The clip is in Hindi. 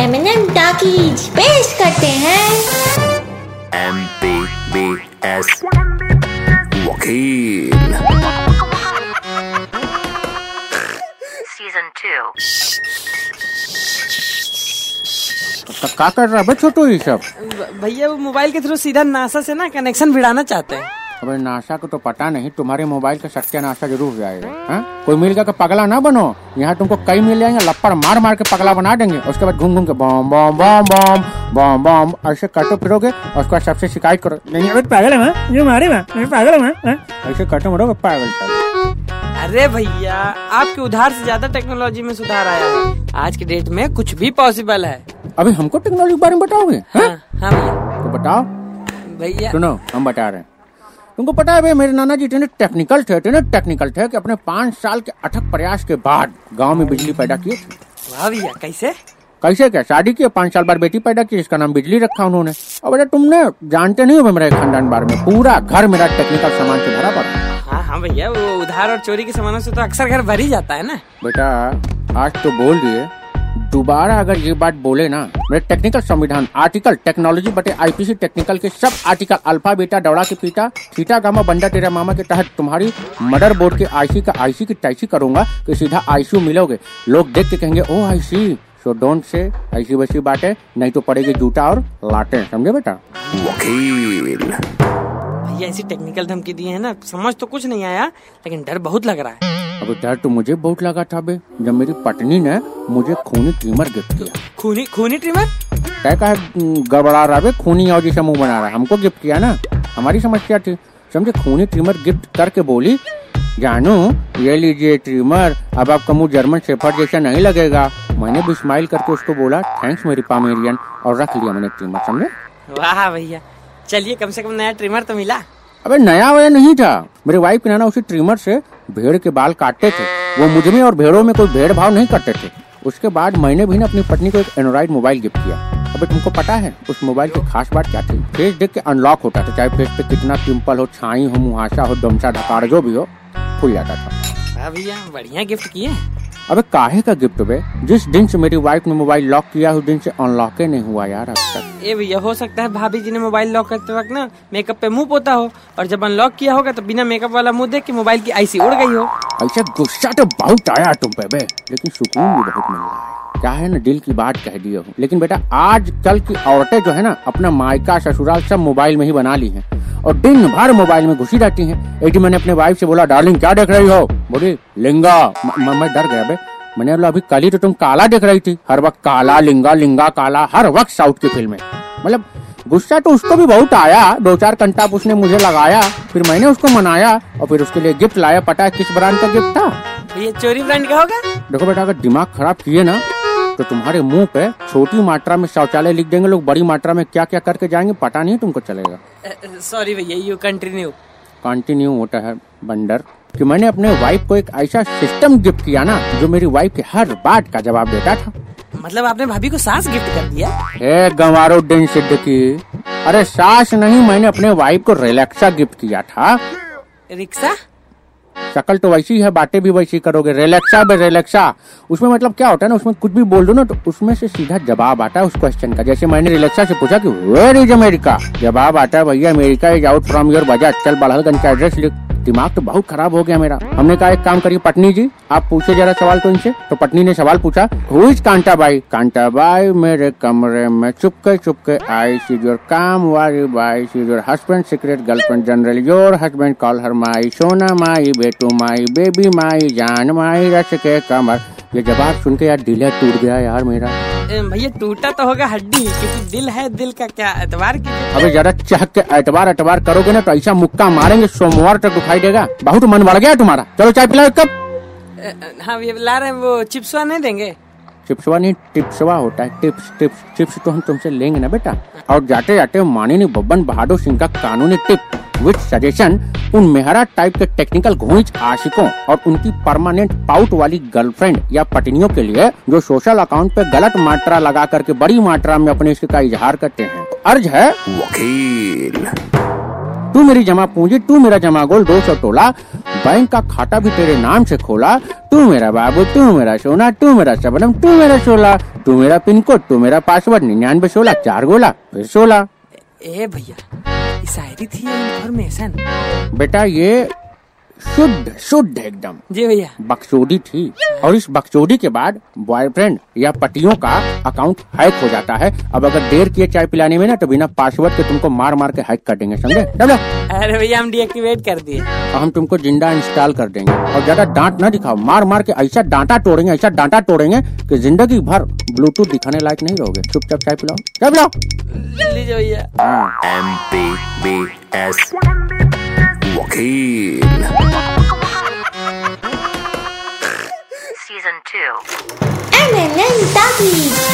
एम टाकीज पेश करते हैं। एम पी बी एस वकील। Season 2. तो का कर रहा है छोटू ये सब? भैया वो मोबाइल के थ्रू सीधा नासा से ना कनेक्शन भिड़ाना चाहते हैं। अबे नासा को तो पता नहीं तुम्हारे मोबाइल का सत्या नाशा ज़रूर हो जाएगा हाँ? कोई मिल गया कि पगला ना बनो। यहाँ तुमको कई मिल जाएँगे लप्पड़ मार मार के पगला बना देंगे उसके बाद घूम घूम के बम बम बम बम बम बम ऐसे कटो फिरोगे और उसके बाद सबसे शिकायत करो। नहीं अबे पागल है मैं ये मारे मैं मैं पागल है मैं हाँ? ऐसे कटो मरोगे पागल अरे भैया आपके उधार से ज़्यादा टेक्नोलॉजी में सुधार आया है? आज के डेट में कुछ भी पॉसिबल है। अभी हमको टेक्नोलॉजी के बारे में बताओगे हाँ? हाँ हाँ भैया। तो बताओ। भैया सुनो हम बता रहे हैं। तुमको पता है भाई मेरे नाना जी इतने टेक्निकल थे इतने टेक्निकल थे कि अपने पाँच साल के अथक प्रयास के बाद गाँव में बिजली पैदा किए थे। वाह भैया कैसे? कैसे क्या? शादी की पाँच साल बाद बेटी पैदा की इसका नाम बिजली रखा उन्होंने। और बेटा तुमने जानते नहीं हो मेरे खानदान बारे में पूरा घर मेरा टेक्निकल सामान से भरा पड़ा हाँ हाँ भैया वो उधार और चोरी के सामानों से तो अक्सर घर भर ही जाता है ना। बेटा आज तो बोल दिए दोबारा अगर ये बात बोले ना मेरे टेक्निकल संविधान आर्टिकल टेक्नोलॉजी बटे आईपीसी टेक्निकल के सब आर्टिकल अल्फ़ा बीटा डौड़ा के पीटा थीटा गामा बंडा तेरा मामा के तहत तुम्हारी मदर बोर्ड के आईसी का आईसी की टैसी करूँगा कि सीधा आईसीयू मिलोगे। लोग देख के कहेंगे ओ आईसी सो डोंट से ऐसी वैसी बातें नहीं तो पड़ेगी जूता और लाटे समझे बेटा? वकील। भैया ऐसी टेक्निकल धमकी दिए है ना समझ तो कुछ नहीं आया लेकिन डर बहुत लग रहा है। डर तो मुझे बहुत लगा था बे। जब मेरी पत्नी ने मुझे खूनी ट्रिमर गिफ्ट किया। खूनी खूनी ट्रिमर? क्या कहा गड़बड़ा रहा बे खूनी और जैसे मुँह बना रहा है। हमको गिफ्ट किया ना? हमारी समस्या थी? समझे खूनी ट्रिमर गिफ्ट करके बोली जानू ये लीजिए ट्रिमर अब आपका मुँह जर्मन शेफर जैसा नहीं लगेगा। मैंने भी स्माइल करके उसको बोला थैंक्स मेरी पामेरियन और रख लिया मैंने ट्रिमर समझे? वाह भैया। चलिए कम से कम नया ट्रिमर तो मिला। अबे नया वया नहीं था। मेरे वाइफ के नाना उसी ट्रिमर से भेड़ के बाल काटते थे। वो मुझमें और भेड़ों में कोई भेदभाव नहीं करते थे। उसके बाद मैंने भी ना अपनी पत्नी को एक एंड्रॉइड मोबाइल गिफ्ट किया। अबे तुमको पता है, उस मोबाइल की खास बात क्या थी? फेस देख के अनलॉक होता था, चाहे फेस पे कितना पिंपल हो, छाई हो मुहासा हो दमसा ढकार जो भी हो, खुल जाता था। वाह भैया, बढ़िया गिफ्ट किए। अबे काहे का गिफ्ट बे? जिस दिन से मेरी वाइफ ने मोबाइल लॉक किया उस दिन से अनलॉक ही नहीं हुआ यार अब तक। ए भैया हो सकता है भाभी जी ने मोबाइल लॉक करते वक्त ना मेकअप पे मुँह पोता हो और जब अनलॉक किया होगा तो बिना मेकअप वाला मुँह देख के मोबाइल की आईसी उड़ गई हो। ऐसा गुस्सा तो बहुत आया तुम पे बे। लेकिन सुकून भी बहुत मिल रहा है। क्या है ना दिल की बात कह दिए हो। लेकिन बेटा आज कल की औरतें जो है ना अपना मायका ससुराल सब मोबाइल में ही बना ली हैं। और दिन भर मोबाइल में घुसी रहती हैं। एक दिन मैंने अपने वाइफ से बोला डार्लिंग क्या देख रही हो? बोली लिंगा म- डर गया बे। मैंने बोला अभी कल ही तो तुम काला देख रही थी। हर वक्त काला लिंगा लिंगा काला हर वक्त साउथ की फ़िल्म मतलब गुस्सा तो उसको भी बहुत आया। दो चार घंटा उसने मुझे लगाया फिर मैंने उसको मनाया और फिर उसके लिए गिफ्ट लाया। पता है किस ब्रांड का गिफ्ट था? भैया चोरी ब्रांड का होगा? देखो बेटा अगर दिमाग खराब किए ना तो तुम्हारे मुँह पे छोटी मात्रा में शौचालय लिख देंगे लोग बड़ी मात्रा में क्या क्या करके जाएँगे पता नहीं तुमको चलेगा। सॉरी भैया यू कंटिन्यू कंटिन्यू होता है बंडर। कि मैंने अपने वाइफ को एक ऐसा सिस्टम गिफ्ट किया ना जो मेरी वाइफ के हर बात का जवाब देता था। मतलब आपने भाभी को सास गिफ्ट कर दिया? हे गंवारो दिन सिद्दीकी अरे सास नहीं मैंने अपने वाइफ को रिलैक्सा गिफ्ट किया था। रिक्शा? शक्ल तो वैसी है, बातें भी वैसी करोगे। रिलैक्सा बे रिलैक्सा। उसमें मतलब क्या होता है ना, उसमें कुछ भी बोल दो ना तो उसमें से सीधा जवाब आता है उस क्वेश्चन का। जैसे मैंने रिलेक्सा से पूछा कि वेयर इज़ अमेरिका जवाब आता है, भैया America is out from your budget चल बड़हलगंज का एड्रेस लिख दिमाग तो बहुत खराब हो गया मेरा। हमने कहा, एक काम करिए पटनी जी, आप पूछे जरा सवाल तो इनसे। तो पटनी ने सवाल पूछा हु इज़ कांटा बाई मेरे कमरे में चुपके चुपके आई। सी योर काम वारी by see your husband secret girlfriend general your husband call her my सोना माई बेटू माई बेबी माई जान माई रच के कमर ये जवाब सुन के यार दिल टूट गया यार मेरा। भैया टूटा तो होगा हड्डी क्योंकि दिल है दिल का क्या एतवार अबे जरा चहक के एतबार एतबार करोगे ना तो ऐसा मुक्का मारेंगे सोमवार तक दिखाई देगा। बहुत मन बढ़ गया तुम्हारा। चलो चाय पिलाओ कब हाँ भैया ला रहे हैं वो चिप्सवा नहीं देंगे? चिप्सवा नहीं टिप्सवा होता है। टिप्स टिप्स टिप्स तो हम तुमसे लेंगे ना बेटा। और जाते जाते माननीय बब्बन बहादुर सिंह का कानूनी टिप। विद सजेशन उन मेहरा टाइप के टेक्निकल घोंच आशिकों और उनकी परमानेंट पाउट वाली गर्लफ्रेंड या पत्नियों के लिए जो सोशल अकाउंट पे गलत मात्रा लगा करके बड़ी मात्रा में अपने इश्क का इजहार करते हैं। अर्ज़ है वकील। तू मेरी जमा पूंजी तू मेरा जमा गोल दो सौ टोला बैंक का खाता भी तेरे नाम से खोला तू मेरा बाबू तू मेरा सोना तू मेरा सबनम तू मेरा सोला तू मेरा पिन कोड तू मेरा पासवर्ड निन्यानवे सोलह चार गोला फिर सोलह ए भैया शायरी थी और इन्फॉर्मेशन बेटा ये शुद्ध शुद्ध एकदम। जी भैया। बकचोदी थी। और इस बकचोदी के बाद बॉयफ्रेंड या पतियों का अकाउंट हैक हो जाता है। अब अगर देर किए चाय पिलाने में ना तो बिना पासवर्ड के तुमको मार मार के हैक कर देंगे समझे? अरे भैया हम डीएक्टिवेट कर दिए। और हम तुमको ज़िंदा इंस्टॉल कर देंगे। और ज़्यादा डांट ना दिखाओ। मार मार के ऐसा डांटा तोड़ेंगे ऐसा डांटा तोड़ेंगे कि ज़िंदगी भर ब्लूटूथ दिखाने लायक नहीं रहोगे। चुपचाप चाय पिलाओ। चाय पिलाओ। लीजिए भैया। M P B S Season 2. Eminem